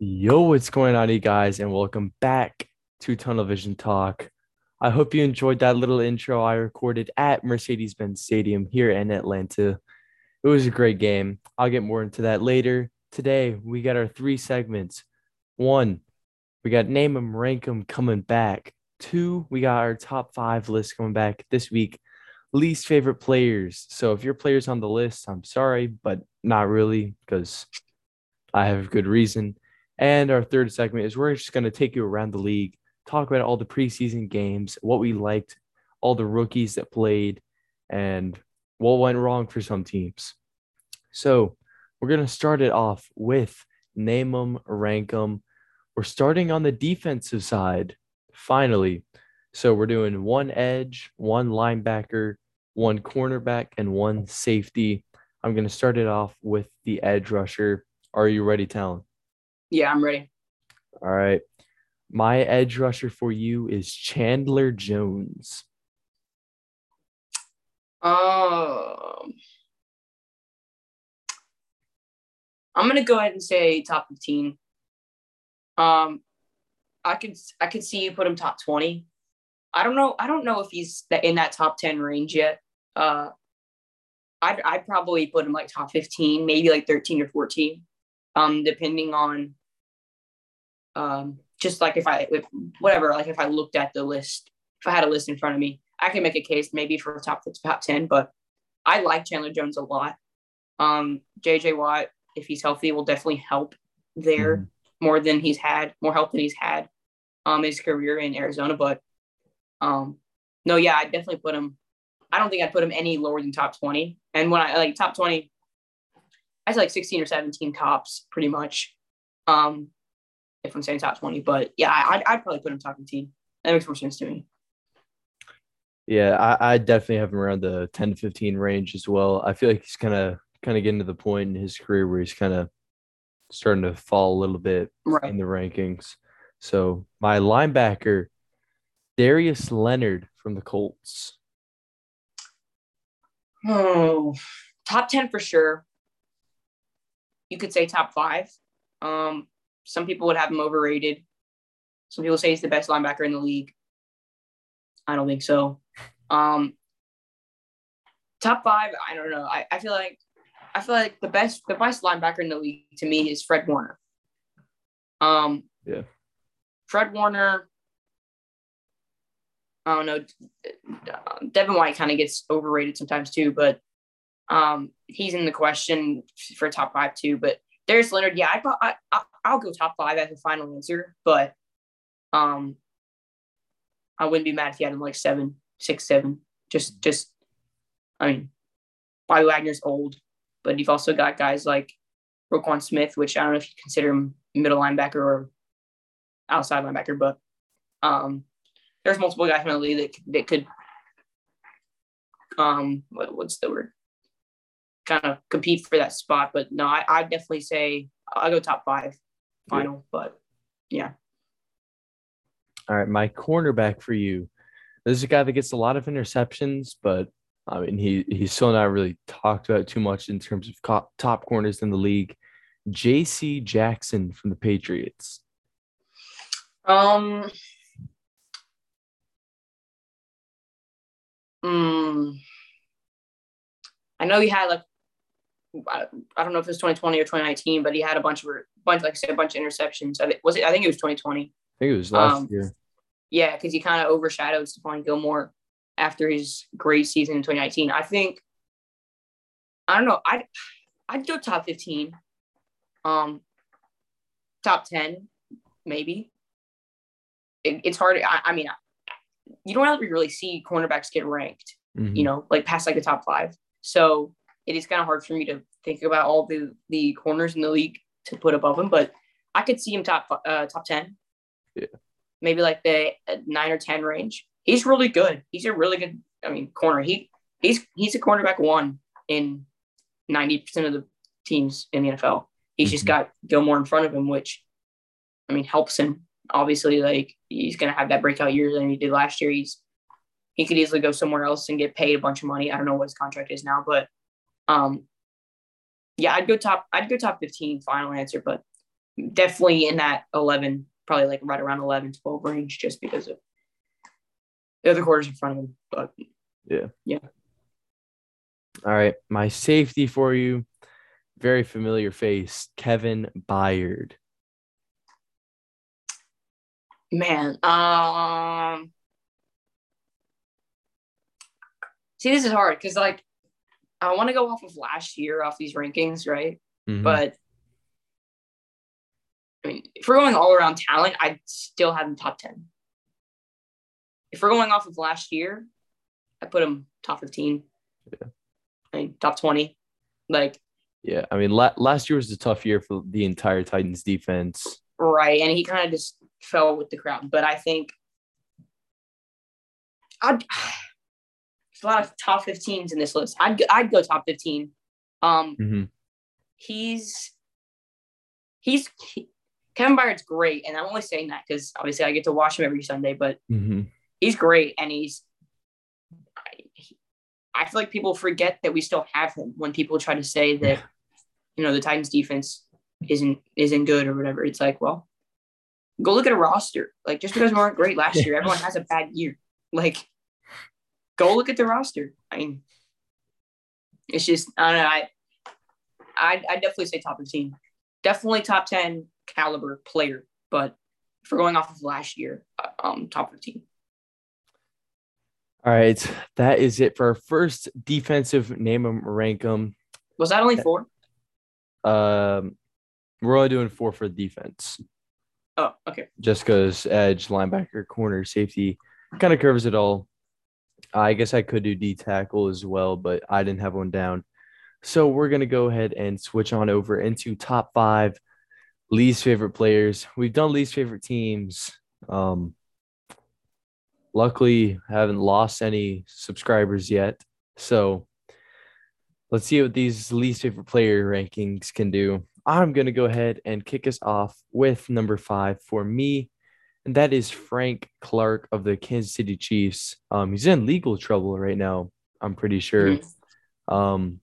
Yo, what's going on, you guys, and welcome back to Tunnel Vision Talk. I hope you enjoyed that little intro I recorded at Mercedes Benz Stadium here in Atlanta. It was a great game. I'll get more into that later. Today, we got our three segments. One, we got Name 'em, Rank 'em coming back. Two, we got our top five list coming back this week. Least favorite players. So if your player's on the list, I'm sorry, but not really because I have good reason. And our third segment is we're just going to take you around the league, talk about all the preseason games, what we liked, all the rookies that played, and what went wrong for some teams. So we're going to start it off with name them, rank them. We're starting on the defensive side, finally. So we're doing one edge, one linebacker, one cornerback, and one safety. I'm going to start it off with the edge rusher. Are you ready, Talon? Yeah, I'm ready. All right. My edge rusher for you is Chandler Jones. Um, I'm gonna go ahead and say top 15. Um, I could I could see you put him top 20. I don't know. I don't know if he's in that top 10 range yet. Uh, I'd I'd probably put him like top 15, maybe like 13 or 14, um, depending on um, just like if I, if, whatever, like if I looked at the list, if I had a list in front of me, I can make a case maybe for top top ten. But I like Chandler Jones a lot. Um, JJ Watt, if he's healthy, will definitely help there mm-hmm. more than he's had, more help than he's had um his career in Arizona. But um, no, yeah, I definitely put him. I don't think I'd put him any lower than top twenty. And when I like top twenty, I say like sixteen or seventeen tops, pretty much. Um, if I'm saying top 20. But yeah, I'd, I'd probably put him top 15. That makes more sense to me. Yeah, I, I definitely have him around the 10 to 15 range as well. I feel like he's kind of kind of getting to the point in his career where he's kind of starting to fall a little bit right. in the rankings. So my linebacker, Darius Leonard from the Colts. Oh, top 10 for sure. You could say top five. Um, some people would have him overrated. Some people say he's the best linebacker in the league. I don't think so. Um, top five, I don't know. I, I feel like I feel like the best the best linebacker in the league to me is Fred Warner. Um, yeah. Fred Warner. I don't know. Devin White kind of gets overrated sometimes too, but um, he's in the question for top five too. But Darius Leonard, yeah, I, thought I, I'll go top five as a final answer, but um, I wouldn't be mad if he had him like seven, six, seven. Just, just, I mean, Bobby Wagner's old, but you've also got guys like Roquan Smith, which I don't know if you consider him middle linebacker or outside linebacker, but um, there's multiple guys in the league that that could um, what, what's the word? Kind of compete for that spot, but no, I I definitely say I'll go top five final, yeah. but yeah. All right, my cornerback for you. This is a guy that gets a lot of interceptions, but I mean he he's still not really talked about too much in terms of top corners in the league. J.C. Jackson from the Patriots. Um. Mm, I know he had like I, I don't know if it was 2020 or 2019, but he had a bunch of bunch like I said, a bunch of interceptions. I think, was it? I think it was 2020. I think it was last um, year. Yeah, because he kind of overshadowed Stephon Gilmore after his great season in 2019. I think I don't know. I'd I'd go top 15. Um, top 10, maybe. It, it's hard. I, I mean, you don't ever really see cornerbacks get ranked. Mm-hmm. You know, like past like the top five. So it is kind of hard for me to think about all the the corners in the league to put above him, but I could see him top uh, top ten. Yeah, maybe like the uh, nine or ten range. He's really good. He's a really good. I mean, corner. He he's he's a cornerback one in ninety percent of the teams in the NFL. He's mm-hmm. just got Gilmore in front of him, which I mean helps him. Obviously, like he's gonna have that breakout year than he did last year. He's he could easily go somewhere else and get paid a bunch of money. I don't know what his contract is now, but um, yeah, I'd go top. I'd go top fifteen. Final answer, but definitely in that 11, probably like right around 11, 12 range, just because of the other quarters in front of him. But Yeah. Yeah. All right. My safety for you, very familiar face, Kevin Byard. man, um, see, this is hard because like I want to go off of last year off these rankings, right? Mhm. But I mean, if we're going all around talent, I'd still have him top 10. If we're going off of last year, I put him top 15. Yeah. I mean, top 20. Like, yeah, I mean, la- last year was a tough year for the entire Titans defense. right. And he kind of just fell with the crowd. But I think I'd, there's a lot of top 15s in this list. I'd, I'd go top 15. Um, hmm he's he's he, Kevin Byard's great, and I'm only saying that because obviously I get to watch him every Sunday, but hmm he's great, and he's. I, he- I feel like people forget that we still have him when people try to say that, you know, the Titans defense isn't isn't good or whatever. It's like, well, go look at a roster. Like just because we weren't great last year, everyone has a bad year. Like, go look at the roster. I mean, it's just I don't know. I I I definitely say top fifteen, definitely top ten caliber player. But for going off of last year, uh, um, top fifteen. All right. That is it for our first defensive name 'em rank 'em. Was that only four? Um, we're only doing four for defense. Oh, okay. just because edge, linebacker, corner, safety kind of covers it all. I guess I could do D tackle as well, but I didn't have one down. So we're going to go ahead and switch on over into top five least favorite players. We've done least favorite teams. Um, luckily, haven't lost any subscribers yet. So let's see what these least favorite player rankings can do. I'm going to go ahead and kick us off with number five for me, and that is Frank Clark of the Kansas City Chiefs. Um, he's in legal trouble right now, I'm pretty sure. Um,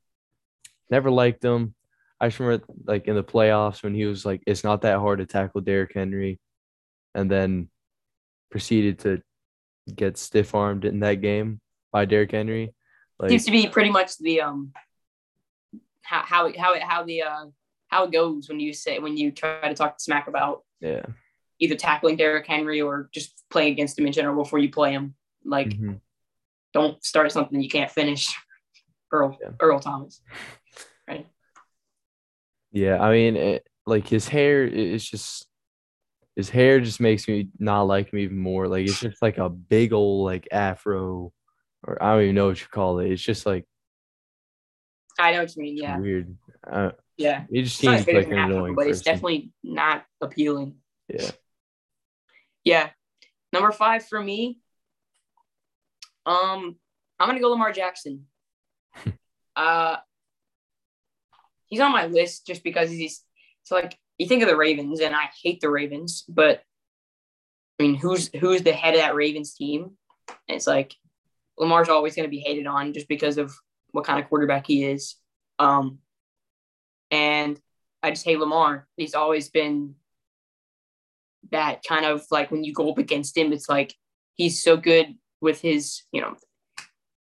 never liked him. I just remember like in the playoffs when he was like, it's not that hard to tackle Derrick Henry, and then proceeded to get stiff armed in that game by Derrick Henry. Like, Seems to be pretty much the um how how it- how it, how the uh how it goes when you say when you try to talk smack about yeah. Either tackling Derrick Henry or just playing against him in general before you play him. Like, Mhm. don't start something you can't finish. Earl Yeah. Earl Thomas. Right. Yeah, I mean, it, like his hair is just his hair just makes me not like him even more. Like it's just like a big old like afro, or I don't even know what you call it. It's just like I know what you mean. Yeah, weird. Uh, yeah. he just seems like an Afro, annoying but it's definitely not appealing. yeah. Yeah. Number five for me. Um, I'm gonna go Lamar Jackson. uh he's on my list just because he's it's like you think of the Ravens and I hate the Ravens, but I mean who's who's the head of that Ravens team? And it's like Lamar's always gonna be hated on just because of what kind of quarterback he is. Um and I just hate Lamar. He's always been that kind of like when you go up against him, it's like he's so good with his, you know,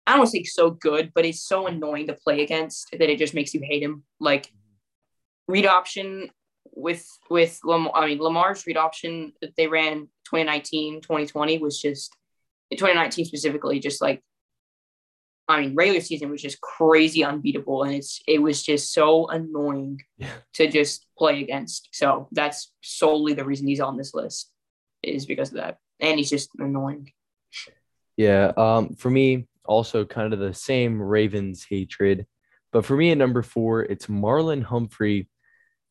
I don't want to say so good, but he's so annoying to play against that it just makes you hate him. Like read option with with Lamar, I mean Lamar's read option that they ran 2019, 2020 was just 2019 specifically, just like I mean, regular season was just crazy unbeatable, and it's it was just so annoying Yeah. to just play against. So that's solely the reason he's on this list is because of that, and he's just annoying. Yeah. Um, for me, also kind of the same Ravens hatred. But for me at number four, it's Marlon Humphrey.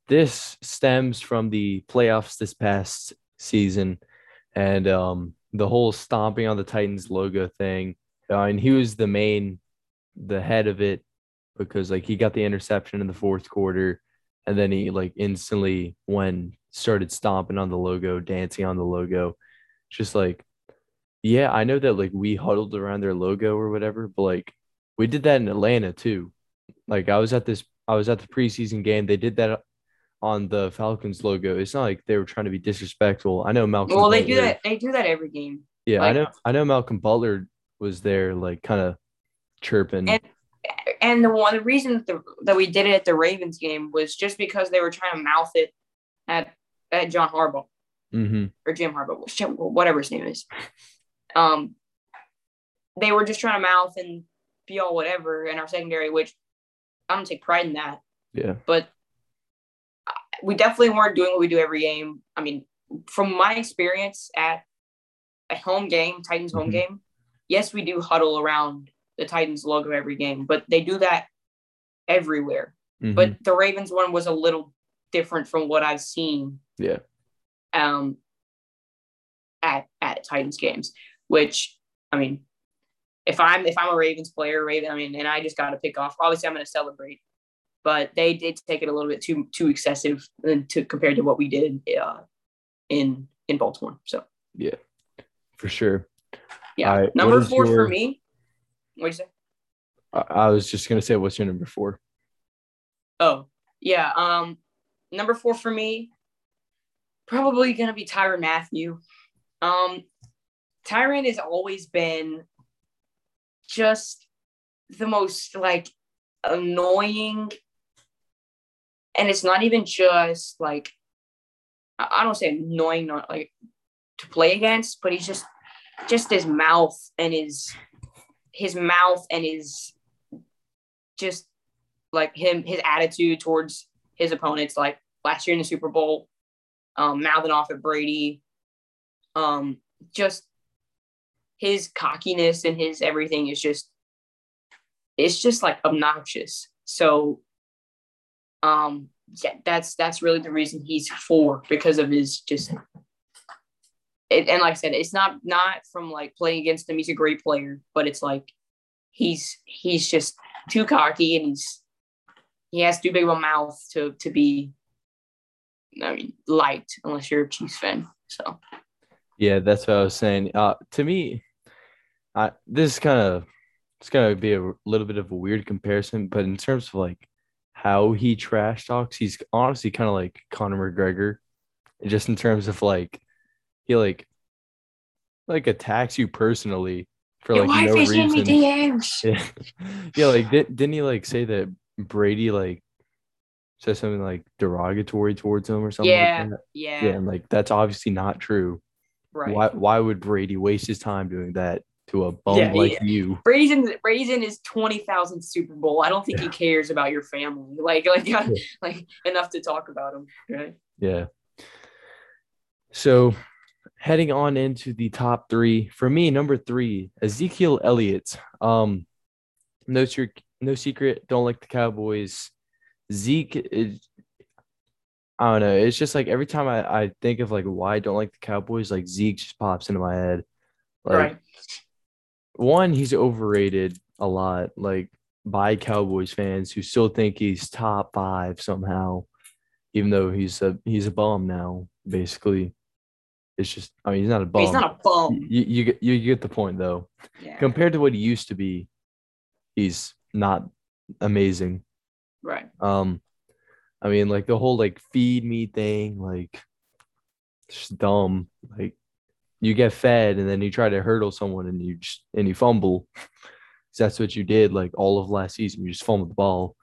This stems from the playoffs this past season and um, the whole stomping on the Titans logo thing. Uh, and he was the main, the head of it because like he got the interception in the fourth quarter and then he like instantly when started stomping on the logo, dancing on the logo. Just like yeah, I know that like we huddled around their logo or whatever, but like we did that in Atlanta too. Like I was at this I was at the preseason game. They did that on the Falcons logo. It's not like they were trying to be disrespectful. I know Malcolm. Well, they do that. They do that every game. Yeah, I know. I know Malcolm Butler was there, like kind of chirping. And- And the one the reason that, the, that we did it at the Ravens game was just because they were trying to mouth it at at John Harbaugh hmm or Jim Harbaugh, whatever his name is. Um, they were just trying to mouth and be all whatever in our secondary, which I'm gonna take pride in that. Yeah. But we definitely weren't doing what we do every game. I mean, from my experience at a home game, Titans home Mhm. game, yes, we do huddle around the Titans logo every game, but they do that everywhere. Mhm. But the Ravens one was a little different from what I've seen yeah, um, at at Titans games. Which I mean, if I'm if I'm a Ravens player, Raven, I mean, and I just got to pick off. Obviously, I'm going to celebrate, but they did take it a little bit too too excessive to compared to what we did uh, in in Baltimore. So yeah, for sure. Yeah, right, number four your- for me. What'd you say? I, I was just gonna say, what's your number four? Oh, yeah. Um, number four for me, probably gonna be Tyrann Mathieu. Um, Tyrann has always been just the most like annoying, and it's not even just like I don't say annoying, not like to play against, but he's just just his mouth and his his mouth and his just like him his attitude towards his opponents like last year in the super bowl um mouthing off at brady um just his cockiness and his everything is just it's just like obnoxious. So um yeah that's that's really the reason he's four because of his just it, and like i said it's not not from like playing against him he's a great player but it's like he's he's just too cocky and he's he has too big of a mouth to to be I mean liked unless you're a Chiefs fan. So Yeah, that's what I was saying. Uh, to me, I this is kind of it's gonna be a little bit of a weird comparison, but in terms of like how he trash talks, he's honestly kind of like Conor McGregor, just in terms of like he like like attacks you personally for your like wife no is in me reason. Yeah, yeah like did, didn't he like say that Brady like said something like derogatory towards him or something? like Yeah, that? yeah, yeah, and like that's obviously not true. right. Why why would Brady waste his time doing that to a bum Yeah, like yeah. you? Brady's in Brady's in his twenty thousand Super Bowl. I don't think he cares about your family. Like like like enough to talk about him. Right? Yeah. So heading on into the top three, for me, number three, Ezekiel Elliott. Um, no secret, no secret, don't like the Cowboys. Zeke is I don't know. It's just like every time I, I think of like why I don't like the Cowboys, like Zeke just pops into my head. Like right. one, he's overrated a lot, like by Cowboys fans who still think he's top five somehow, even though he's a he's a bum now. Basically, it's just I mean he's not a bum. He's not a bum. you, you get you get the point though. Yeah. Compared to what he used to be, he's not amazing. right. Um, I mean like the whole like feed me thing, like it's just dumb. Like you get fed and then you try to hurdle someone and you just and you fumble. that's what you did like all of last season. You just fumbled the ball.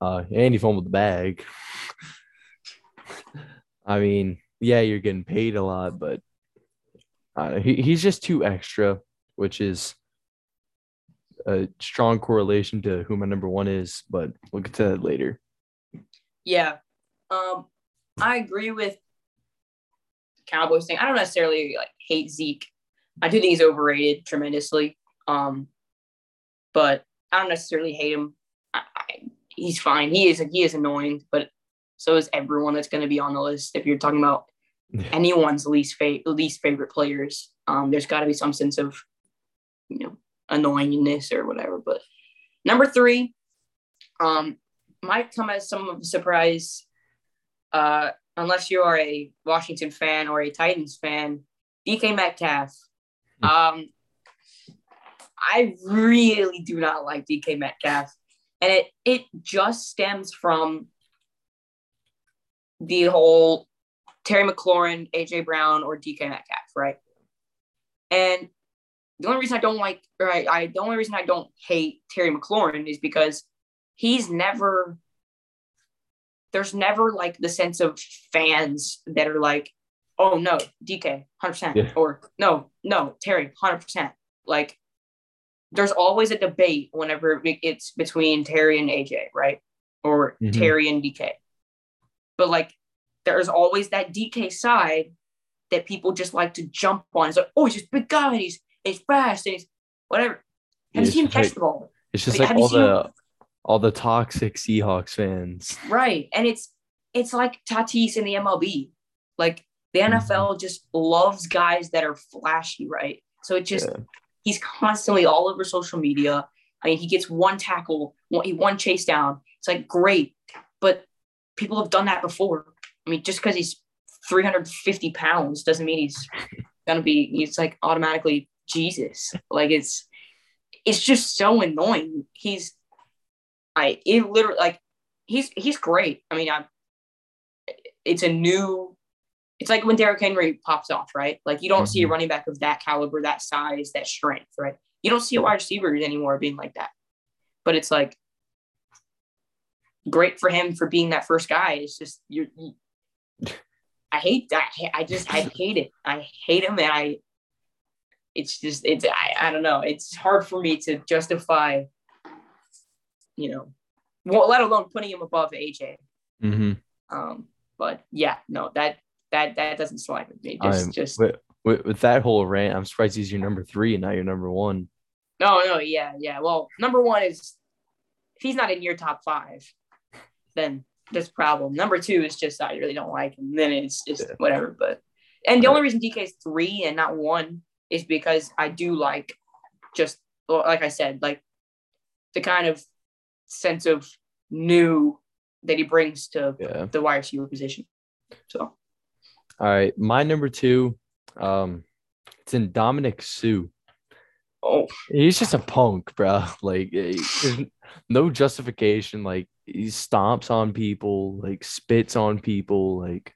Uh, and you fumbled the bag. I mean, yeah, you're getting paid a lot, but uh, he, he's just too extra, which is a strong correlation to who my number one is, but we'll get to that later. Yeah. Um, I agree with Cowboys thing. I don't necessarily like hate Zeke. I do think he's overrated tremendously. Um, but I don't necessarily hate him. I, I, he's fine. He is he is annoying, but so is everyone that's going to be on the list. If you're talking about Yeah. anyone's least fa- least favorite players, um, there's got to be some sense of you know annoyingness or whatever. But number three, um, might come as some of a surprise, uh, unless you are a Washington fan or a Titans fan. DK Metcalf. Um, I really do not like DK Metcalf, and it it just stems from the whole Terry McLaurin, AJ Brown, or DK Metcalf, right? And the only reason I don't like, or I, I the only reason I don't hate Terry McLaurin is because he's never there's never like the sense of fans that are like, oh no, DK, 100%, yeah. or no, no, Terry, 100%. Like, there's always a debate whenever it's between Terry and AJ, right? Or mm-hmm. Terry and DK. But like, there's always that DK side that people just like to jump on. It's like, oh, he's just big guy, and he's he's fast, and he's whatever. Have you seen him catch the ball? It's just like, like all the all the toxic Seahawks fans. Right. And it's it's like Tatis in the MLB. Like the NFL mm-hmm. just loves guys that are flashy, right? So it just yeah. he's constantly all over social media. I mean, he gets one tackle, one, one chase down. It's like great, people have done that before. I mean, just because he's 350 pounds doesn't mean he's gonna be. He's like automatically Jesus. Like it's it's just so annoying. He's I it literally like he's he's great. I mean, I it's a new it's like when Derrick Henry pops off, right? Like you don't mm-hmm. see a mm-hmm. running back of that caliber, that size, that strength, right? You don't see a wide receivers anymore being like that. But it's like great for him for being that first guy. It's just you're. You, I hate that. I just I hate it. I hate him, and I. It's just it's I, I don't know. It's hard for me to justify you know, well, let alone putting him above AJ. Mm-hmm. Um, but yeah, no, that that that doesn't slide with me. Just, just with, with, with, that whole rant, I'm surprised he's your number three and not your number one. No, no, yeah, yeah. Well, number one is if he's not in your top five, then a problem. Number two is just I really don't like him. Then it's just yeah. whatever. But and the only reason DK is three and not one is because I do like just like I said, like the kind of sense of new that he brings to yeah. the wide receiver position. So, all right, my number two, um, it's Ndamukong Suh. Oh, he's just a punk, bro. Like, eh, there's no justification. Like, he stomps on people, like spits on people. Like,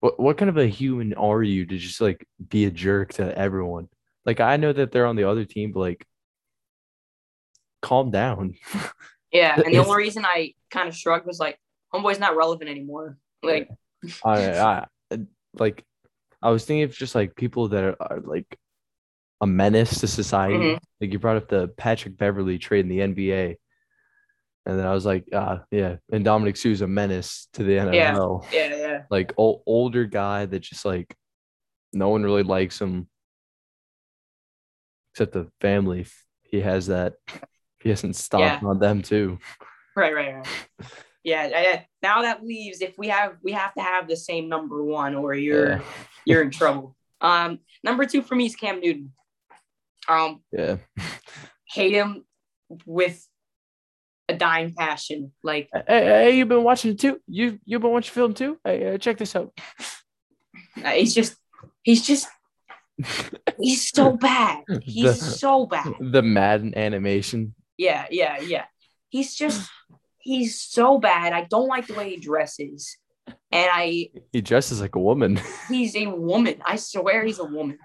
what what kind of a human are you to just like be a jerk to everyone? Like, I know that they're on the other team, but like, calm down. Yeah, and the only reason I kind of shrugged was like, homeboy's not relevant anymore. Like, I, I like, I was thinking of just like people that are, are like a menace to society. Mm-hmm. Like you brought up the Patrick Beverley trade in the NBA, and then I was like, uh, yeah, and Ndamukong Suh's a menace to the NFL. Yeah, yeah, yeah. Like old, older guy that just like no one really likes him except the family. He has that he hasn't stopped yeah. on them too. Right, right, right. yeah, yeah. Now that leaves if we have we have to have the same number one, or you're yeah. you're in trouble. Um, number two for me is Cam Newton. Um, yeah, hate him with a dying passion. Like, hey, hey, you've been watching it too. You you've been watching film too. Hey, uh, check this out. He's just he's just he's so bad. He's the, so bad. The Madden animation. Yeah, yeah, yeah. He's just he's so bad. I don't like the way he dresses. And I He dresses like a woman. he's a woman. I swear he's a woman.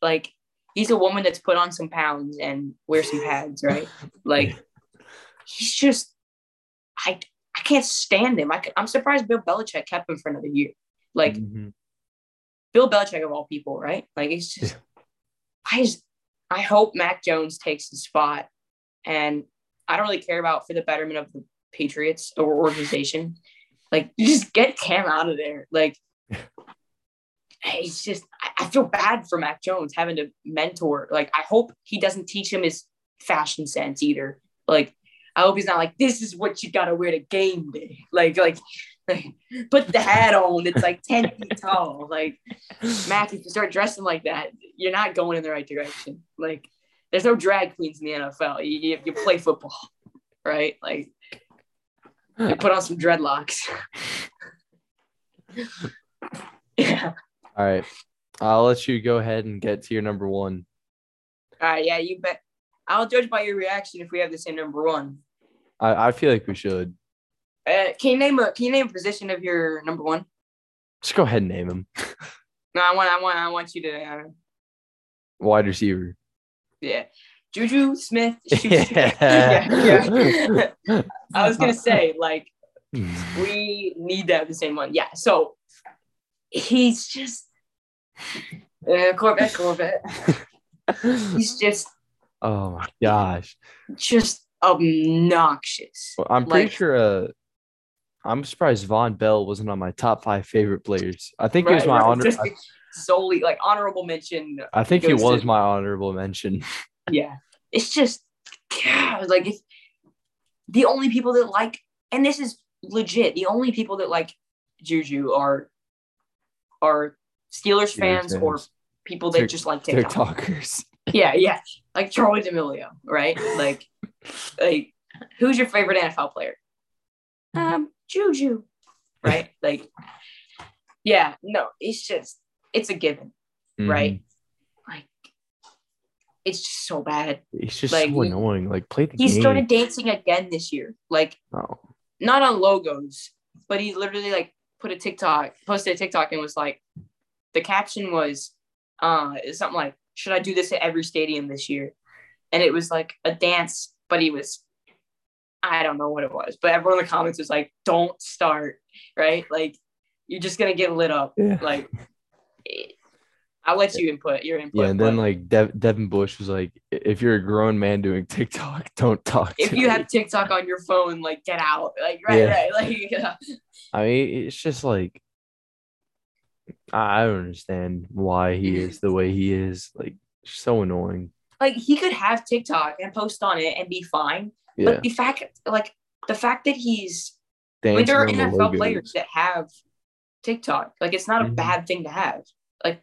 Like he's a woman that's put on some pounds and wears some pads, right? Like he's just I I can't stand him. I, I'm surprised Bill Belichick kept him for another year. Like mm-hmm. Bill Belichick of all people, right? Like it's just yeah. I just I hope Mac Jones takes the spot and I don't really care about for the betterment of the Patriots or organization. Like, you just get Cam out of there. Like, it's just I, I feel bad for Mac Jones having to mentor. Like, I hope he doesn't teach him his fashion sense either. Like, I hope he's not like, this is what you gotta wear to game day. Like, like, like put the hat on. It's like 10 feet tall. Like, Mac, if you start dressing like that, you're not going in the right direction. Like, there's no drag queens in the NFL. You, you, you play football, right? Like, you put on some dreadlocks. yeah. All right. I'll let you go ahead and get to your number one. All right. Yeah, you bet. I'll judge by your reaction if we have the same number one. I, I feel like we should. Uh, can you name a Can you name a position of your number one? Just go ahead and name him. No, I want I want I want you to. Uh, Wide receiver. yeah, Juju Smith. Yeah. yeah, yeah. I was gonna say like we need to have the same one. Yeah. So he's just uh, Corvette, Corvette. He's just oh my gosh. just obnoxious. Well, I'm pretty Like- sure. Uh, I'm surprised Vonn Bell wasn't on my top five favorite players. I think he was my honor. Just I, solely like honorable mention. I think he was to- my honorable mention. Yeah, it's just God, like if the only people that like, and this is legit, the only people that like Juju are are Steelers fans or people that just like TikTok. TikTokers. Yeah, yeah, like Charlie D'Amelio, right? Like, like who's your favorite NFL player? Um, Juju, right? like, yeah, no, it's just it's a given, right? Like, it's just so bad. It's just Like, so annoying. Like play the He game. started dancing again this year, like Oh. not on logos, but he literally like put a TikTok, posted a TikTok, and was like, the caption was, uh, something like, "Should I do this at every stadium this year?" And it was like a dance, but he was, I don't know what it was, but everyone in the comments was like, "Don't start," right? Like, you're just gonna get lit up. Yeah. Like, I'll let you input your input. Yeah, and then but like Dev- Devin Bush was like, "If you're a grown man doing TikTok, don't talk." if to you me." have TikTok on your phone, like, get out. Like, right, Yeah. right, like. I mean, it's just like I I don't understand why he is the way he is. Like, so annoying. Like he could have TikTok and post on it and be fine. Yeah, But the fact, like the fact that he's, I mean, there are NFL logos. players that have TikTok. Like it's not a Mhm. bad thing to have. Like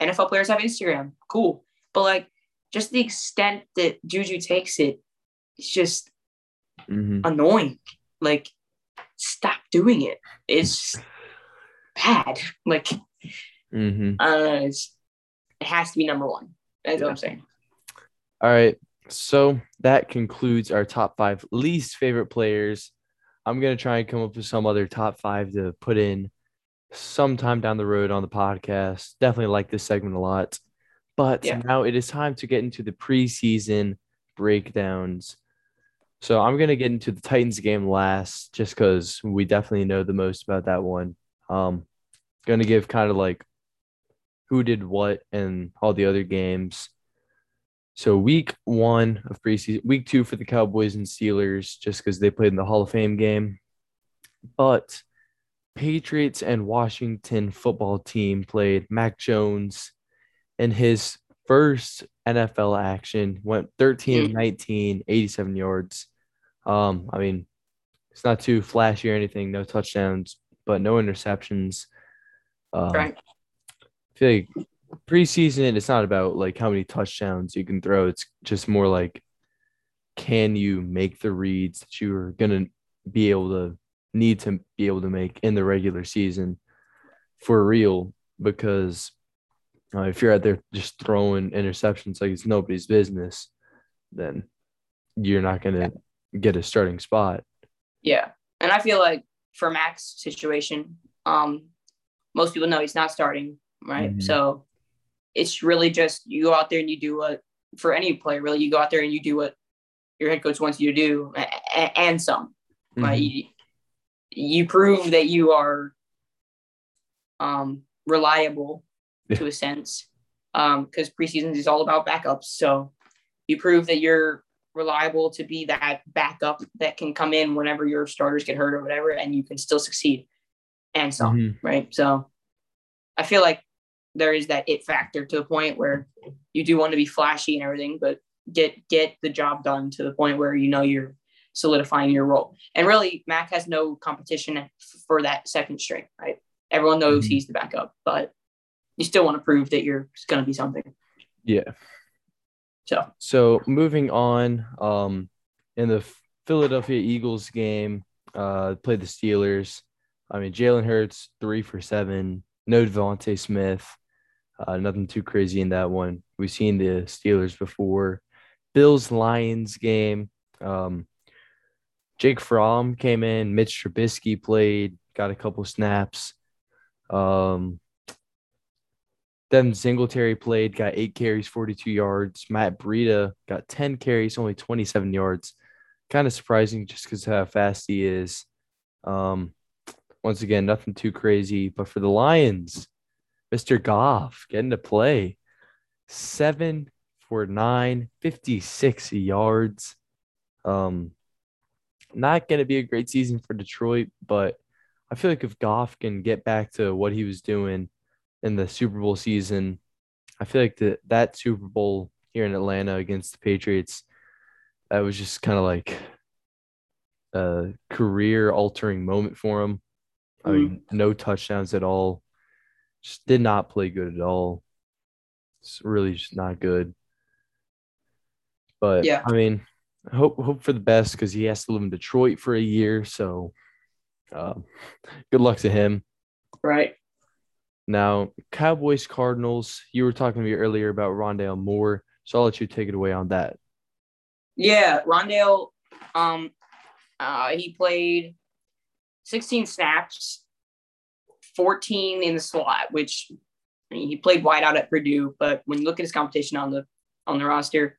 NFL players have Instagram, cool. But like just the extent that Juju takes it, it's just Mhm. annoying. Like stop doing it. It's bad. Like Mhm. uh, it's, it has to be number one. That's what I'm saying. All right. So that concludes our top five least favorite players. I'm gonna try and come up with some other top five to put in sometime down the road on the podcast. Definitely like this segment a lot. But Yeah. now it is time to get into the preseason breakdowns. So I'm gonna get into the Titans game last, just because we definitely know the most about that one. Um, gonna give kind of like who did what and all the other games. So week one of preseason, week two for the Cowboys and Steelers, just because they played in the Hall of Fame game. But Patriots and Washington football team played. Mac Jones in his first NFL action went 13 of 19, 87 yards. Um, I mean, it's not too flashy or anything, no touchdowns, but no interceptions. Um, Right. I feel like preseason, it's not about like how many touchdowns you can throw. It's just more like, can you make the reads that you are gonna be able to need to be able to make in the regular season for real? Because uh, if you're out there just throwing interceptions like it's nobody's business, then you're not gonna get a starting spot. Yeah. And I feel like for Mac's situation, um, most people know he's not starting, right? Mhm. So it's really just you go out there and you do what for any player, really, you go out there and you do what your head coach wants you to do and some, right? Mhm. You, you prove that you are um, reliable to a sense because preseason is all about backups. So you prove that you're reliable to be that backup that can come in whenever your starters get hurt or whatever, and you can still succeed and some, Mhm. right? So I feel like there is that it factor to the point where you do want to be flashy and everything, but get get the job done to the point where you know you're solidifying your role. And really, Mac has no competition for that second string, right? Everyone knows Mhm. he's the backup, but you still want to prove that you're going to be something. Yeah. So So moving on, um, in the Philadelphia Eagles game, uh, played the Steelers. I mean, Jalen Hurts three for seven. No DeVonta Smith. Uh, nothing too crazy in that one. We've seen the Steelers before. Bills Lions game. Um, Jake Fromm came in. Mitch Trubisky played, got a couple snaps. Um, Devin Singletary played, got eight carries, 42 yards. Matt Breida got 10 carries, only 27 yards. Kind of surprising just because how fast he is. Um, once again, nothing too crazy. But for the Lions, Mr. Goff getting to play seven for nine, 56 yards. Um, not going to be a great season for Detroit, but I feel like if Goff can get back to what he was doing in the Super Bowl season, I feel like that that Super Bowl here in Atlanta against the Patriots, that was just kind of like a career altering moment for him. I mean, no touchdowns at all. Just did not play good at all. It's really just not good. But Yeah. I mean, hope hope for the best because he has to live in Detroit for a year. So, um, good luck to him. Right. Now, Cowboys Cardinals. You were talking to me earlier about Rondale Moore, so I'll let you take it away on that. Yeah, Rondale, um, uh, he played 16 snaps, 14 in the slot, which I mean, he played wide out at Purdue, but when you look at his competition on the on the roster,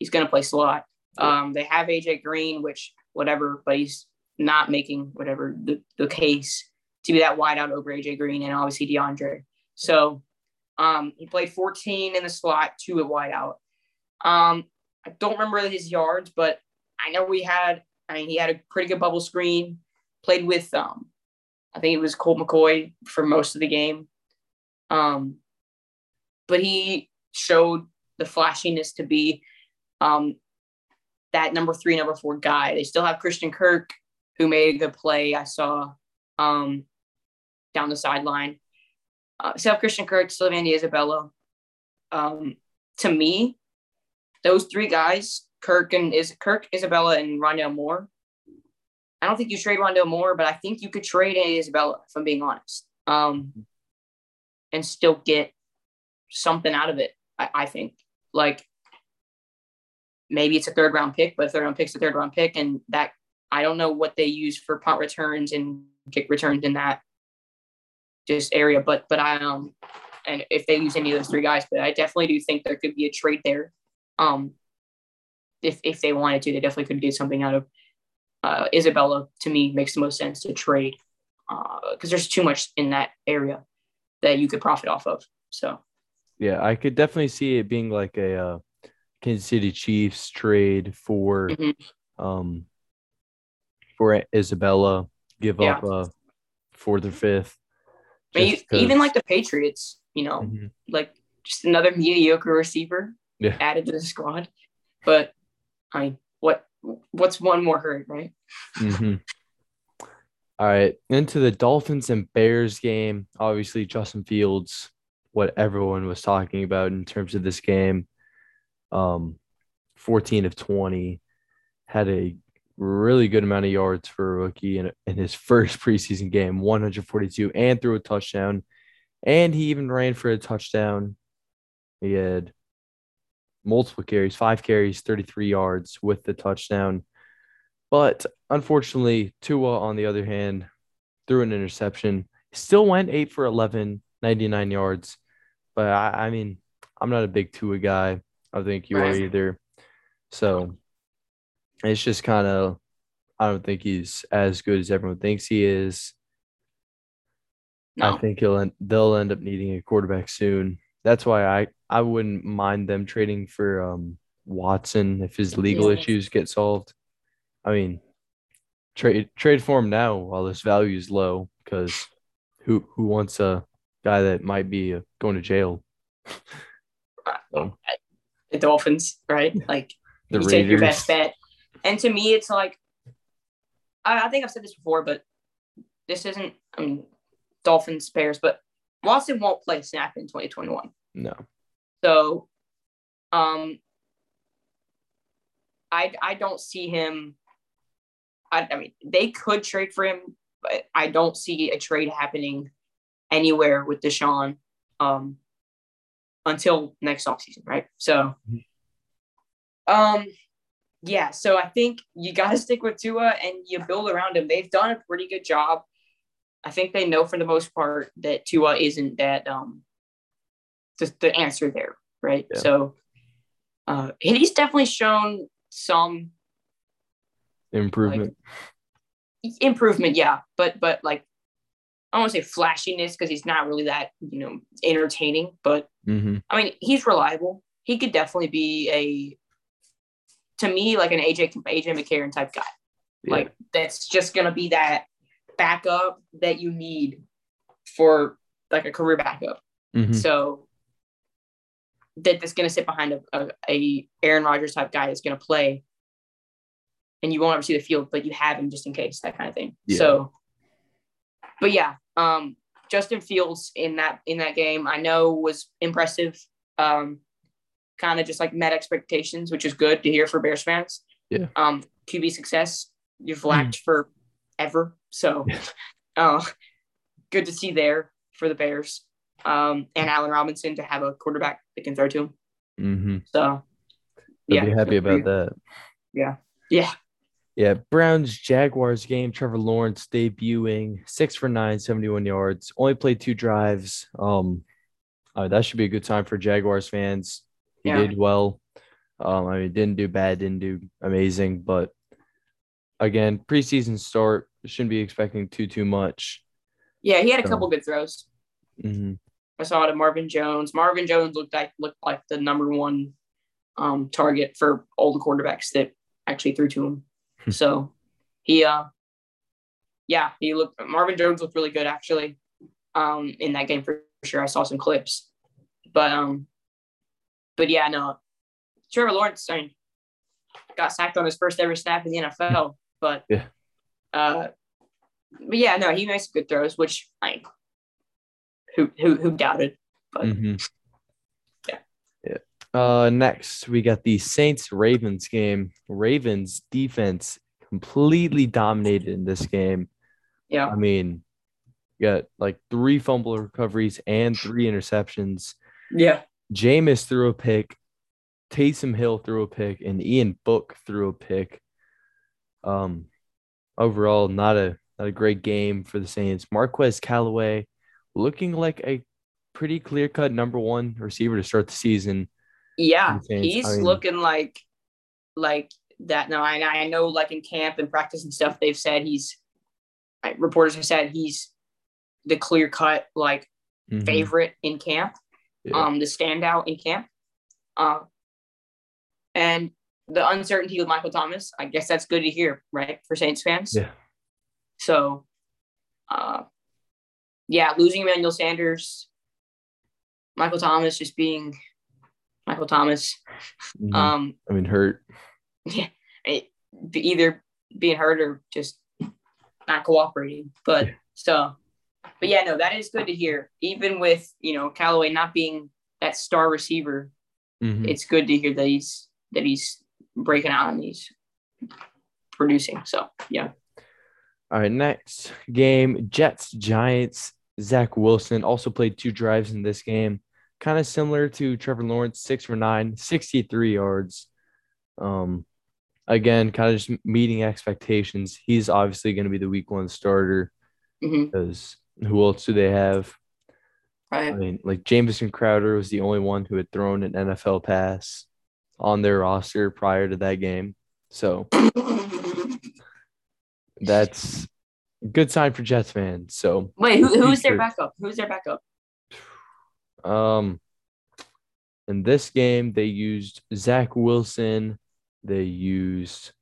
he's going to play slot. Um, they have AJ Green, which whatever, but he's not making whatever the, the case to be that wide out over AJ Green and obviously DeAndre. So um, he played 14 in the slot, two at wide out. Um, I don't remember his yards, but I know we had. I mean, he had a pretty good bubble screen. Played with, um, I think it was Colt McCoy for most of the game. Um, but he showed the flashiness to be um, that number three, number four guy. They still have Christian Kirk, who made a good play. I saw um, down the sideline. Uh, still have Christian Kirk, still have Andy Isabella. Um, to me, those three guys, Kirk and is Kirk, Isabella, and Rondale Moore. I don't think you trade Rondale Moore, but I think you could trade Isabella, if I'm being honest, um, and still get something out of it. I, I think like maybe it's a third round pick, but a third round pick's a third round pick, and that I don't know what they use for punt returns and kick returns in that just area, but but I um and if they use any of those three guys, but I definitely do think there could be a trade there. Um, if if they wanted to, they definitely could get something out of uh, Isabella. To me, makes the most sense to trade because there's too much in that area that you could profit off of. So Yeah, I could definitely see it being like a uh, Kansas City Chiefs trade for Mhm. um for Isabella, give Yeah. up a fourth or fifth. Mean, even like the Patriots, you know, Mhm. like just another mediocre receiver Yeah. added to the squad. But I mean, what what's one more hurt, right? Mhm. All right, into the Dolphins and Bears game. Obviously, Justin Fields, what everyone was talking about in terms of this game. Um, 14 of 20, had a really good amount of yards for a rookie in, in his first preseason game, 142, and threw a touchdown. And he even ran for a touchdown. He had multiple carries, five carries, 33 yards with the touchdown. But unfortunately, Tua, on the other hand, threw an interception. Still went eight for 11, 99 yards. But I, I mean, I'm not a big Tua guy. I think you are either. So it's just kind of, I don't think he's as good as everyone thinks he is. No. I think he'll end, they'll end up needing a quarterback soon. That's why I, I wouldn't mind them trading for um, Watson if his legal Yeah. issues get solved. I mean, trade trade for him now while his value is low because who who wants a guy that might be uh, going to jail? So, the Dolphins, right? Like the you take your best bet. And to me, it's like I, I think I've said this before, but this isn't I mean Dolphins Bears, but Watson won't play snap in 2021. No. So um I I don't see him I, I mean they could trade for him, but I don't see a trade happening anywhere with Deshaun um until next offseason, right? So um yeah, so I think you got to stick with Tua and you build around him. They've done a pretty good job. I think they know for the most part that Tua isn't that um just the answer there, right? Yeah. So uh he's definitely shown some Improvement. improvement, yeah, but but like I don't want to say flashiness because he's not really that you know entertaining, but hmm I mean he's reliable. He could definitely be a to me like an AJ AJ McCarron type guy. Yeah. Like that's just gonna be that backup that you need for like a career backup. Mhm. So that that's gonna sit behind a, a, a Aaron Rodgers type guy that's gonna play, and you won't ever see the field, but you have him just in case, that kind of thing. Yeah. So, but yeah, um, Justin Fields in that in that game, I know was impressive. Um, kind of just like met expectations, which is good to hear for Bears fans. Yeah. Um, QB success you've lacked for ever, so uh, good to see there for the Bears. Um, and Allen Robinson to have a quarterback that can throw to him. hmm So, I'd yeah, be happy about that. Yeah, yeah, Yeah, Browns Jaguars game. Trevor Lawrence debuting six for nine, 71 yards. Only played two drives. Um, uh, that should be a good time for Jaguars fans. He Yeah. did well. Um, I mean, didn't do bad, didn't do amazing, but again, preseason start shouldn't be expecting too too much. yeah. He had a couple good throws. hmm I saw it at Marvin Jones. Marvin Jones looked like looked like the number one um, target for all the quarterbacks that actually threw to him. so he, uh, yeah, he looked. Marvin Jones looked really good actually um, in that game for sure. I saw some clips, but um, but yeah, no, Trevor Lawrence I mean, got sacked on his first ever snap in the NFL, but Yeah. uh, but yeah, no, he makes good throws, which I who who who doubted, but hmm Yeah. Yeah. Uh, next we got the Saints Ravens game. Ravens defense completely dominated in this game. yeah, I mean, you got like three fumble recoveries and three interceptions. yeah, Jameis threw a pick, Taysom Hill threw a pick, and Ian Book threw a pick. Um, overall, not a not a great game for the Saints. Marquez Callaway looking like a pretty clear cut number one receiver to start the season. yeah. He's I mean- looking like like that. No, I I know like in camp and practice and stuff, they've said he's reporters have said he's the clear cut like Mhm. favorite in camp, Yeah. um, the standout in camp. Uh, and the uncertainty with Michael Thomas, I guess that's good to hear, right, for Saints fans. Yeah. So, uh, yeah, losing Emmanuel Sanders, Michael Thomas just being Michael Thomas. Mhm. Um, I mean, hurt. yeah, it, either being hurt or just not cooperating. But Yeah. so, but yeah, no, that is good to hear. Even with you know Callaway not being that star receiver, Mhm. it's good to hear that he's that he's breaking out and he's producing. So yeah, All right, next game Jets Giants. Zach Wilson also played two drives in this game, kind of similar to Trevor Lawrence, six for nine, 63 yards. Um, again, kind of just meeting expectations. He's obviously going to be the week one starter hmm because who else do they have? Right. I mean, like Jamison Crowder was the only one who had thrown an NFL pass on their roster prior to that game. So that's good sign for Jets fans. So Wait, who, who's their backup? Who's their backup? Um, in this game, they used Zach Wilson. They used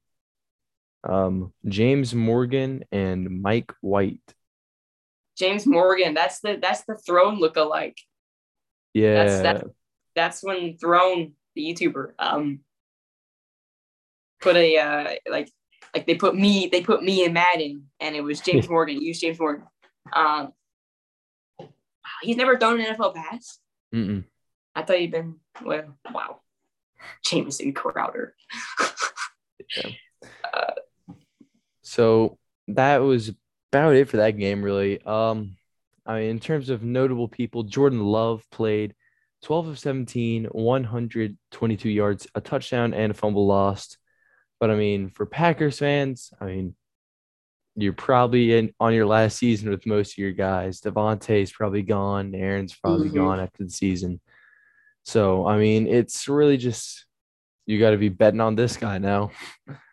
um James Morgan and Mike White. James Morgan. That's the that's the throne lookalike. Yeah, That's that. That's when Throne, the YouTuber, um, put a uh, like like they put me they put me in Madden, and it was James Morgan. Use James Morgan. Um, he's never thrown an NFL pass. Mm-mm. I thought he'd been well. Wow, Jamison Crowder. So that was about it for that game, really. Um, I mean, in terms of notable people, Jordan Love played 12 of 17, 122 yards, a touchdown, and a fumble lost. But I mean, for Packers fans, I mean, you're probably in on your last season with most of your guys. Davante's probably gone. Aaron's probably Mhm. gone after the season. So I mean, it's really just you got to be betting on this guy now,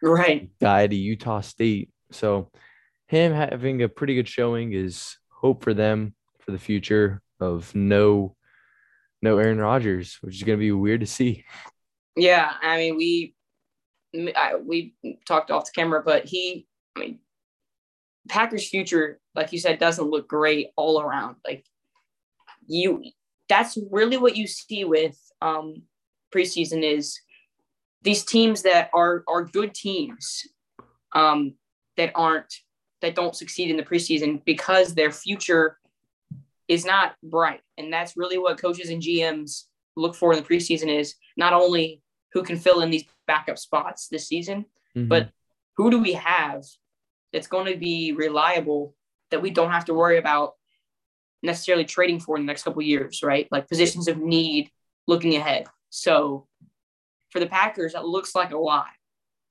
Right. guy to Utah State. So him having a pretty good showing is hope for them for the future of no no Aaron Rodgers, which is going to be weird to see. Yeah. I mean, we I, we talked off the camera, but he, I mean, Packers' future, like you said, doesn't look great all around. Like you, that's really what you see with um, preseason is these teams that are are good teams um, that aren't that don't succeed in the preseason because their future is not bright, and that's really what coaches and GMs look for in the preseason is not only who can fill in these backup spots this season, Mhm. but who do we have that's going to be reliable that we don't have to worry about necessarily trading for in the next couple of years, right? Like positions of need looking ahead. So for the Packers, that looks like a lot.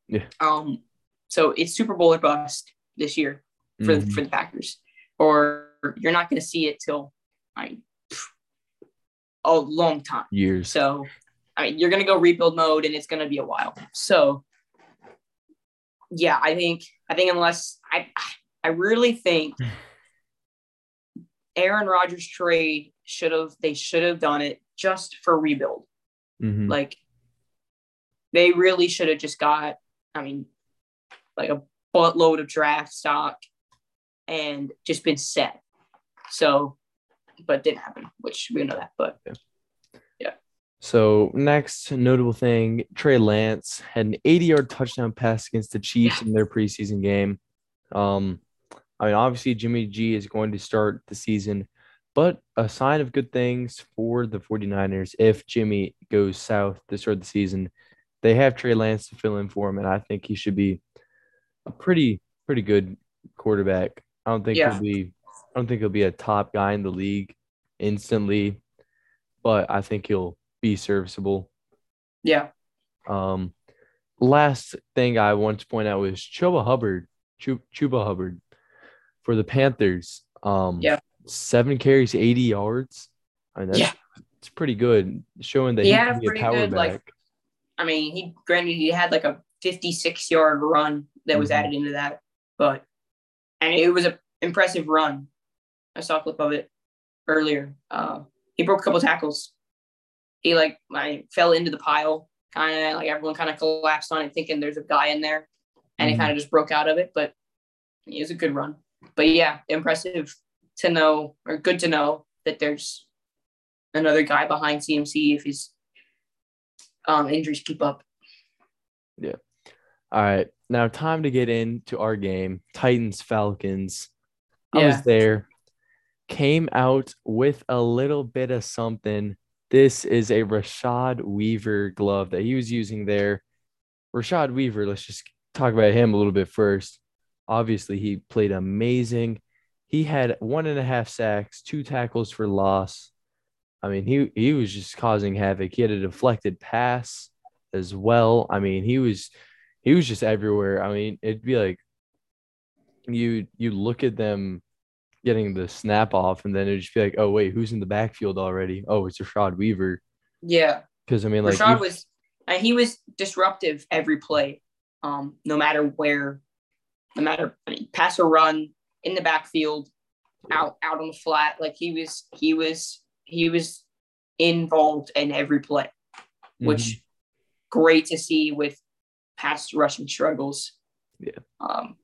Yeah. Um, so it's Super Bowl or bust this year for Mhm. for the Packers, or you're not going to see it till I mean, a long time. years. So, I mean, you're going to go rebuild mode and it's going to be a while. So, yeah, I think, I think unless I, I really think Aaron Rodgers trade should have, they should have done it just for rebuild. Mhm. Like, they really should have just got, I mean, like a buttload of draft stock and just been set. So, but didn't happen, which we know that. But So next notable thing, Trey Lance had an 80-yard touchdown pass against the Chiefs in their preseason game. Um, I mean, obviously Jimmy G is going to start the season, but a sign of good things for the 49ers if Jimmy goes south to start the season. They have Trey Lance to fill in for him, and I think he should be a pretty pretty good quarterback. I don't think Yeah. he'll be I don't think he'll be a top guy in the league instantly, but I think he'll be serviceable. yeah, Um, last thing I want to point out was Chuba Hubbard, Chu- Chuba Hubbard for the Panthers. Um, Yeah. seven carries, 80 yards. I mean, that's, Yeah. it's pretty good, showing that He he, had can be a power good, like, back. I mean, he granted he had like a 56 yard run that was Mhm. added into that, but and it was an impressive run. I saw a clip of it earlier. Uh, he broke a couple tackles. He like I fell into the pile, kind of like everyone kind of collapsed on it, thinking there's a guy in there, and Mhm. he kind of just broke out of it. But it was a good run. But yeah, impressive to know or good to know that there's another guy behind CMC if his um, injuries keep up. Yeah all right, now time to get into our game, Titans Falcons. I Yeah. was there, came out with a little bit of something. This is a Rashad Weaver glove that he was using there. Rashad Weaver, let's just talk about him a little bit first. Obviously, he played amazing. He had one and a half sacks, two tackles for loss. I mean, he he was just causing havoc. He had a deflected pass as well. I mean, he was he was just everywhere. I mean, it'd be like you you look at them getting the snap off, and then it'd just be like, oh wait, who's in the backfield already? Oh, it's Rashad Weaver. Yeah, Because I mean, like Rashad was, and he was disruptive every play, um, no matter where, no matter I mean, pass or run in the backfield, out out on the flat, like he was, he was, he was involved in every play, which Mhm. great to see with past rushing struggles. Yeah. Um,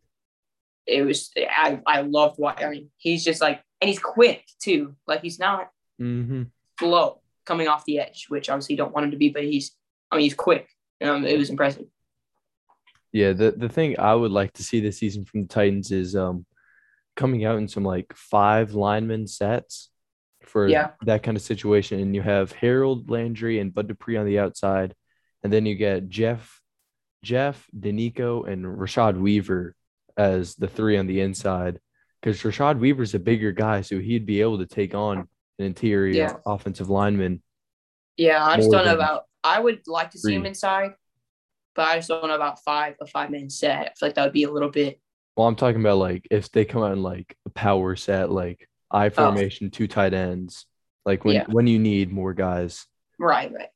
it was I I loved what I mean. He's just like, and he's quick too. Like he's not Mhm. slow coming off the edge, which obviously you don't want him to be, but he's I mean he's quick. Um, it was impressive. Yeah, the the thing I would like to see this season from the Titans is um coming out in some like five lineman sets for Yeah. that kind of situation. And you have Harold Landry and Bud Dupree on the outside, and then you get Jeff, Jeff, Denico, and Rashad Weaver as the three on the inside. Because Rashad Weaver's a bigger guy, so he'd be able to take on an interior Yeah. offensive lineman. Yeah, I just don't know about. I would like to see him inside, but I just don't know about five a five man set. I feel like that would be a little bit. Well, I'm talking about like if they come out in like a power set, like I oh. formation, two tight ends, like when Yeah. when you need more guys. Right, right.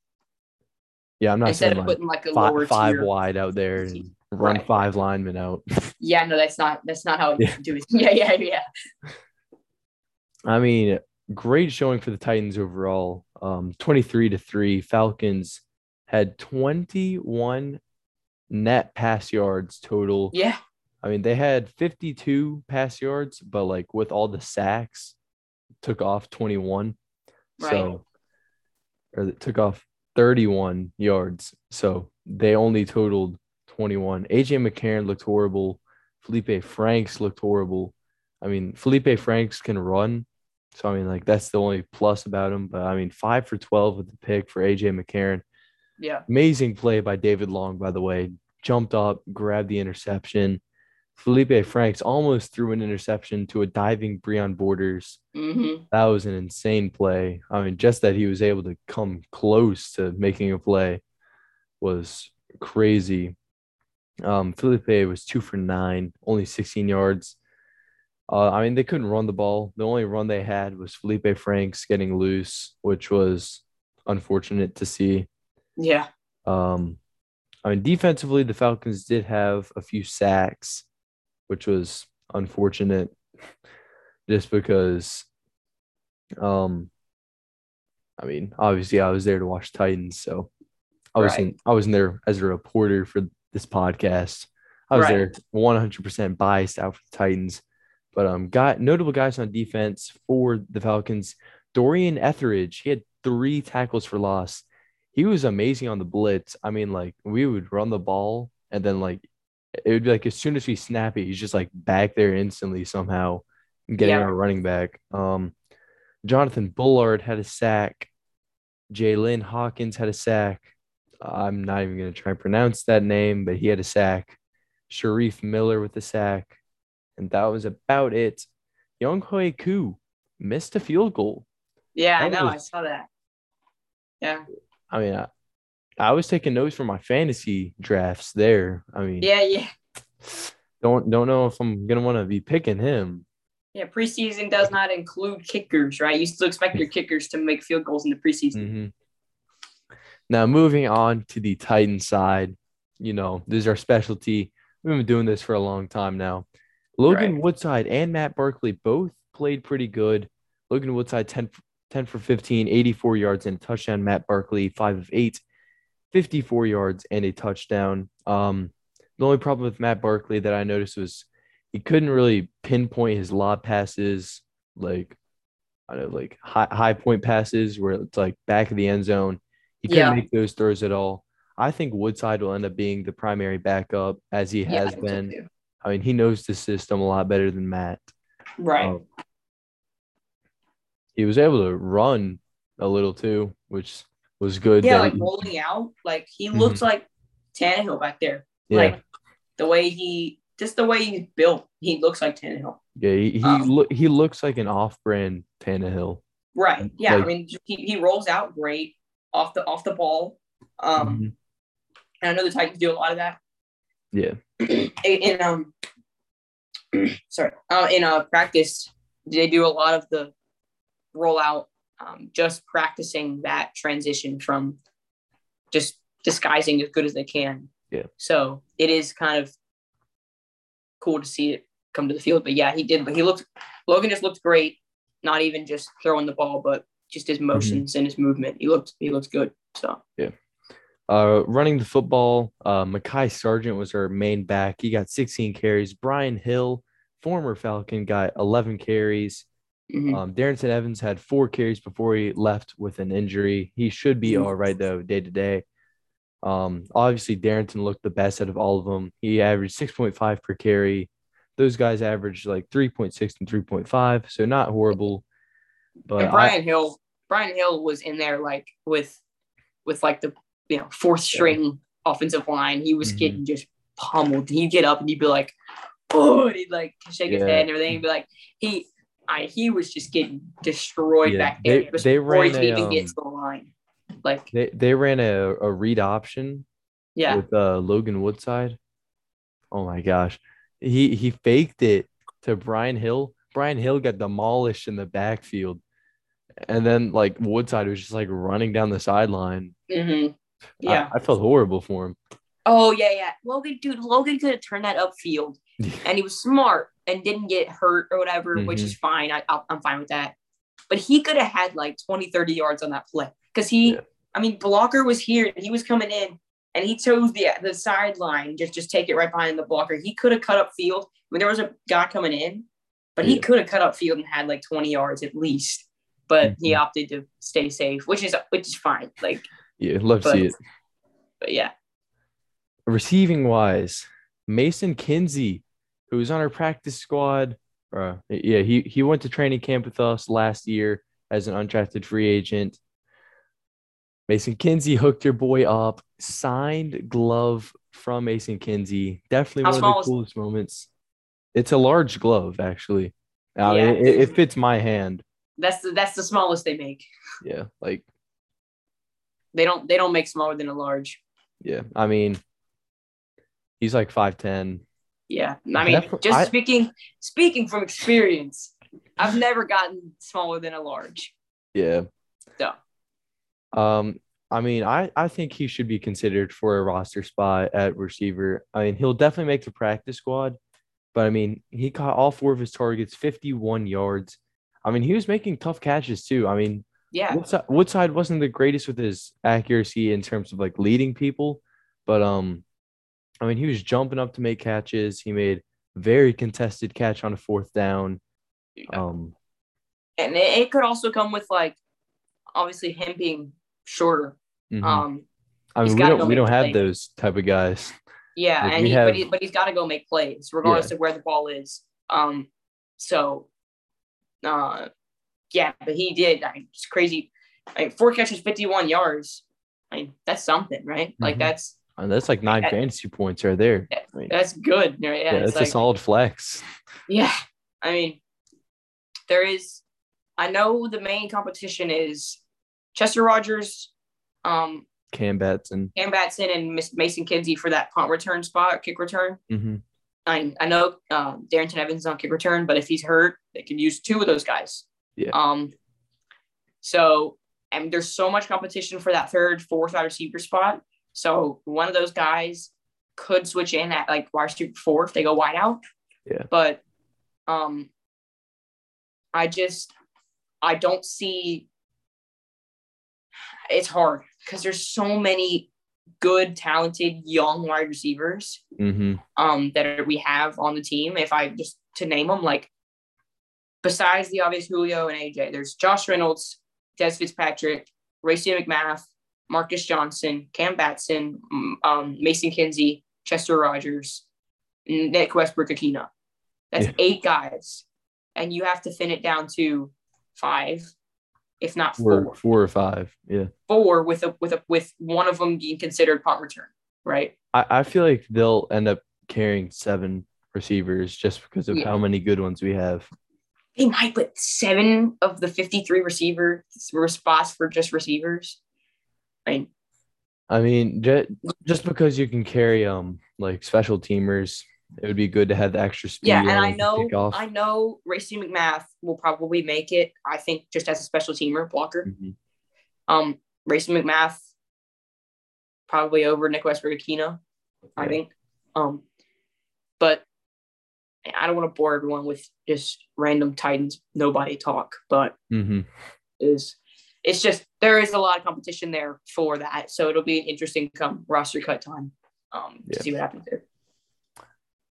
Yeah, I'm not Instead saying of like putting like a lower five, five tier. wide out there and run Right. five linemen out. Yeah, no, that's not that's not how it Yeah. do it. Yeah, yeah, yeah. I mean, great showing for the Titans overall. Um, 23 to 3. Falcons had 21 net pass yards total. Yeah. I mean, they had 52 pass yards, but like with all the sacks, took off 21. Right. So, or it took off 31 yards. So they only totaled 21. AJ McCarron looked horrible. Felipe Franks looked horrible. I mean, Felipe Franks can run. So, I mean, like, that's the only plus about him. But, I mean, five for 12 with the pick for AJ McCarron. Yeah. Amazing play by David Long, by the way. Jumped up, grabbed the interception. Felipe Franks almost threw an interception to a diving Breon Borders. Mm-hmm. That was an insane play. I mean, just that he was able to come close to making a play was crazy. Um, Felipe was two for nine, only 16 yards. Uh, I mean, they couldn't run the ball. The only run they had was Felipe Franks getting loose, which was unfortunate to see. Yeah. Um, I mean, defensively, the Falcons did have a few sacks, which was unfortunate just because, um, I mean, obviously I was there to watch Titans, so I wasn't Right. I wasn't there as a reporter for this podcast. I was Right. there 100% biased out for the Titans. But um, got notable guys on defense for the Falcons. Dorian Etheridge, he had three tackles for loss. He was amazing on the blitz. I mean, like we would run the ball and then like it would be like as soon as we snap it, he's just like back there instantly somehow and getting Yeah. our running back. Um, Jonathan Bullard had a sack. Jaylinn Hawkins had a sack. I'm not even going to try and pronounce that name, but he had a sack. Shareef Miller with a sack. And that was about it. Younghoe Koo missed a field goal. Yeah, I That know. I saw that. Yeah. I mean, I, I was taking notes for my fantasy drafts there. I mean, Yeah, yeah. don't don't know if I'm gonna want to be picking him. Yeah, preseason does not include kickers, right? You still expect your kickers to make field goals in the preseason. Mhm. Now moving on to the Titan side, you know, this is our specialty. We've been doing this for a long time now. Logan Right. Woodside and Matt Barkley both played pretty good. Logan Woodside 10, 10 for 15, 84 yards and a touchdown. Matt Barkley 5 of 8, 54 yards and a touchdown. Um, the only problem with Matt Barkley that I noticed was he couldn't really pinpoint his lob passes, like I don't know, like high high point passes where it's like back of the end zone. He couldn't Yeah. make those throws at all. I think Woodside will end up being the primary backup as he has so been. too. I mean, he knows the system a lot better than Matt. Right. Um, he was able to run a little too, which was good. yeah, like he- rolling out, like he looks like Tannehill back there. yeah, Like the way he, just the way he's built, he looks like Tannehill. yeah, he he, um, loo- he looks like an off-brand Tannehill. Right. Yeah. I mean, he, he rolls out great off the off the ball. Um, Mhm. and I know the Titans do a lot of that. Yeah, in, in um sorry uh, in uh practice they do a lot of the rollout um, just practicing that transition from just disguising as good as they can Yeah. so it is kind of cool to see it come to the field but yeah he did but he looked logan just looked great not even just throwing the ball but just his motions and his movement he looked he looked good so Uh, running the football, uh, Mekhi Sargent was our main back. He got 16 carries. Brian Hill, former Falcon, got 11 carries. mhm. Um, Darrington Evans had four carries before he left with an injury. He should be Mhm. all right though, day to day. Um, obviously Darrington looked the best out of all of them. He averaged 6.5 per carry. Those guys averaged like 3.6 and 3.5, so not horrible. But and I- Brian Hill, Brian Hill was in there like with with like the you know fourth string offensive line. He was Mhm. getting just pummeled. He'd get up and he'd be like, "Oh," and he'd like shake his head and everything. He'd be like, "He, I, he was just getting destroyed Yeah, back they- there before they ran a, even get um, to the line." Like, they, they ran a, a read option Yeah. with uh, Logan Woodside. Oh my gosh, he he faked it to Brian Hill. Brian Hill got demolished in the backfield, and then like Woodside was just like running down the sideline. hmm Yeah. I, felt horrible for him. oh yeah, yeah. Logan, dude, Logan could have turned that upfield, and he was smart and didn't get hurt or whatever, which Mm-hmm. is fine. I, I'm fine with that. But he could have had like 20, 30 yards on that play because he, Yeah. I mean, blocker was here and he was coming in and he chose the the sideline, just just take it right behind the blocker. He could have cut up field. I mean, there was a guy coming in, but he Yeah. could have cut up field and had like 20 yards at least. But he Mhm. opted to stay safe, which is which is fine. Like, Yeah, love to see it. but yeah, Receiving wise, Mason Kinsey, who was on our practice squad. Uh, yeah, he he went to training camp with us last year as an undrafted free agent. Mason Kinsey hooked your boy up, signed glove from Mason Kinsey. Definitely How one of the coolest moments. It's a large glove, actually. Mean, Yeah. it, it fits my hand. That's the that's the smallest they make. Yeah, like They don't they don't make smaller than a large. yeah. I mean, he's like five ten. Yeah, I mean, Def- just I- speaking speaking from experience, I've never gotten smaller than a large. Yeah. Yeah. Um, I mean, I I think he should be considered for a roster spot at receiver. I mean, he'll definitely make the practice squad, but I mean, he caught all four of his targets, 51 yards. I mean, he was making tough catches too. I mean, Yeah, Woodside, Woodside wasn't the greatest with his accuracy in terms of like leading people, but um, I mean, he was jumping up to make catches. He made very contested catch on a fourth down. Um, and it, it could also come with like obviously him being shorter. mhm. Um, I mean, we don't we don't have plays. those type of guys. yeah, Like, and he, have- but, he, but he's got to go make plays regardless of where the ball is. Um, so, uh, yeah, but he did. I mean, it's crazy. I mean, four catches, fifty-one yards. I mean, that's something, right? Like Mhm. that's And that's like nine I- fantasy points right there. I mean, that's good. Right? yeah, Yeah, that's it's a like, solid flex. Yeah, I mean, there is. I know the main competition is Chester Rogers, um, Cam Batson. Cam Batson, and Miss Mason Kinsey for that punt return spot, kick return. hmm I I know um, Darrington Evans is on kick return, but if he's hurt, they can use two of those guys. Yeah. Um. So and there's so much competition for that third, fourth wide receiver spot. So one of those guys could switch in at like wide receiver four if they go wide out. Yeah. But um, I just I don't see. It's hard because there's so many good, talented young wide receivers hmm um that we have on the team. If I just to name them, like besides the obvious Julio and AJ, there's Josh Reynolds, Dez Fitzpatrick, Racey McMath, Marcus Johnson, Cam Batson, um, Mason Kinsey, Chester Rogers, Nick Westbrook-Ikhine. That's Yeah. eight guys, and you have to thin it down to five, if not Four, four, four or five. Yeah. four with a with a with one of them being considered punt return, right? I, I feel like they'll end up carrying seven receivers just because of Yeah. how many good ones we have. They might put seven of the 53 receiver spots for just receivers. I mean, I mean, just because you can carry um like special teamers, it would be good to have the extra speed. yeah, and I know. I know Racey McMath will probably make it. I think just as a special teamer blocker. Mhm. Um, Racey McMath probably over Nick Westbrook-Ikhine, I think. Um, but I don't want to bore everyone with just random Titans nobody talk, but Mhm. is it's just there is a lot of competition there for that. So it'll be an interesting come roster cut time um Yeah. to see what happens there.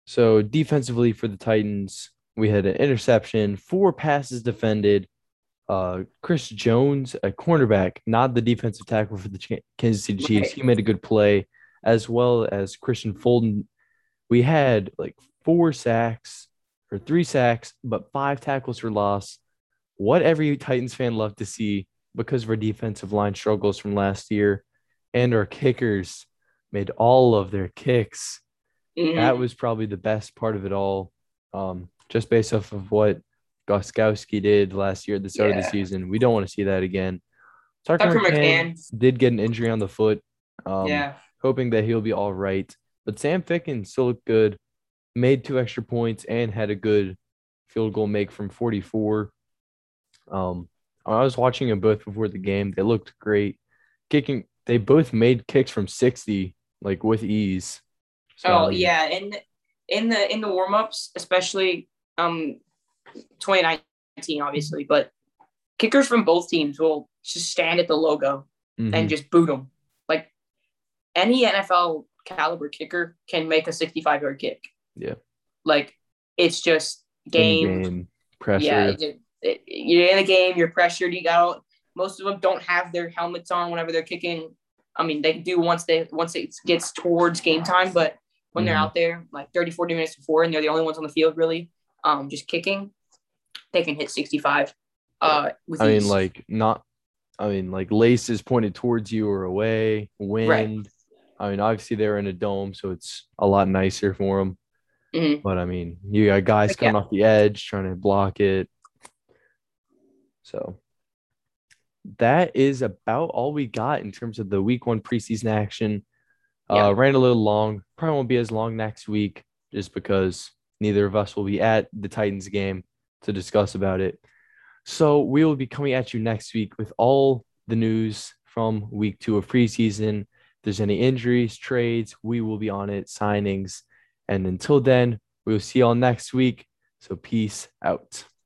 So defensively for the Titans, we had an interception, four passes defended. Uh, Chris Jones, a cornerback, not the defensive tackle for the Ch- Kansas City Chiefs. He made a good play, as well as Kristian Fulton. We had like four sacks or three sacks, but five tackles for loss. What every Titans fan loved to see because of our defensive line struggles from last year, and our kickers made all of their kicks Mhm. that was probably the best part of it all. Um, just based off of what Gostkowski did last year at the start of the season. We don't want to see that again. Tucker, Tucker McCann McCann. did get an injury on the foot. Um, yeah. hoping that he'll be all right. But Sam Ficken still looked good, made two extra points, and had a good field goal make from 44. Um, I was watching them both before the game. They looked great. Kicking, they both made kicks from 60, like with ease. So, oh yeah, and in the in the warm ups, especially um 2019, obviously, but kickers from both teams will just stand at the logo mm-hmm. and just boot them. Like any NFL caliber kicker can make a 65 yard kick. Yeah. Like it's just game, game pressure. Yeah. It, it, you're in a game, you're pressured. You got most of them don't have their helmets on whenever they're kicking. I mean, they do once they once it gets towards game time, but when mm-hmm. they're out there like 30, 40 minutes before and they're the only ones on the field really, um, just kicking, they can hit 65. Uh, I mean, like not I mean, like laces pointed towards you or away, wind. Right. I mean, obviously they're in a dome, so it's a lot nicer for them. Mm-hmm. But I mean, you got guys like, coming yeah. off the edge trying to block it. So that is about all we got in terms of the week one preseason action. Yeah. Uh, ran a little long. Probably won't be as long next week just because neither of us will be at the Titans game to discuss about it. So we will be coming at you next week with all the news from week two of preseason. If there's any injuries, trades, we will be on it, signings. And until then, we will see y'all next week. So peace out.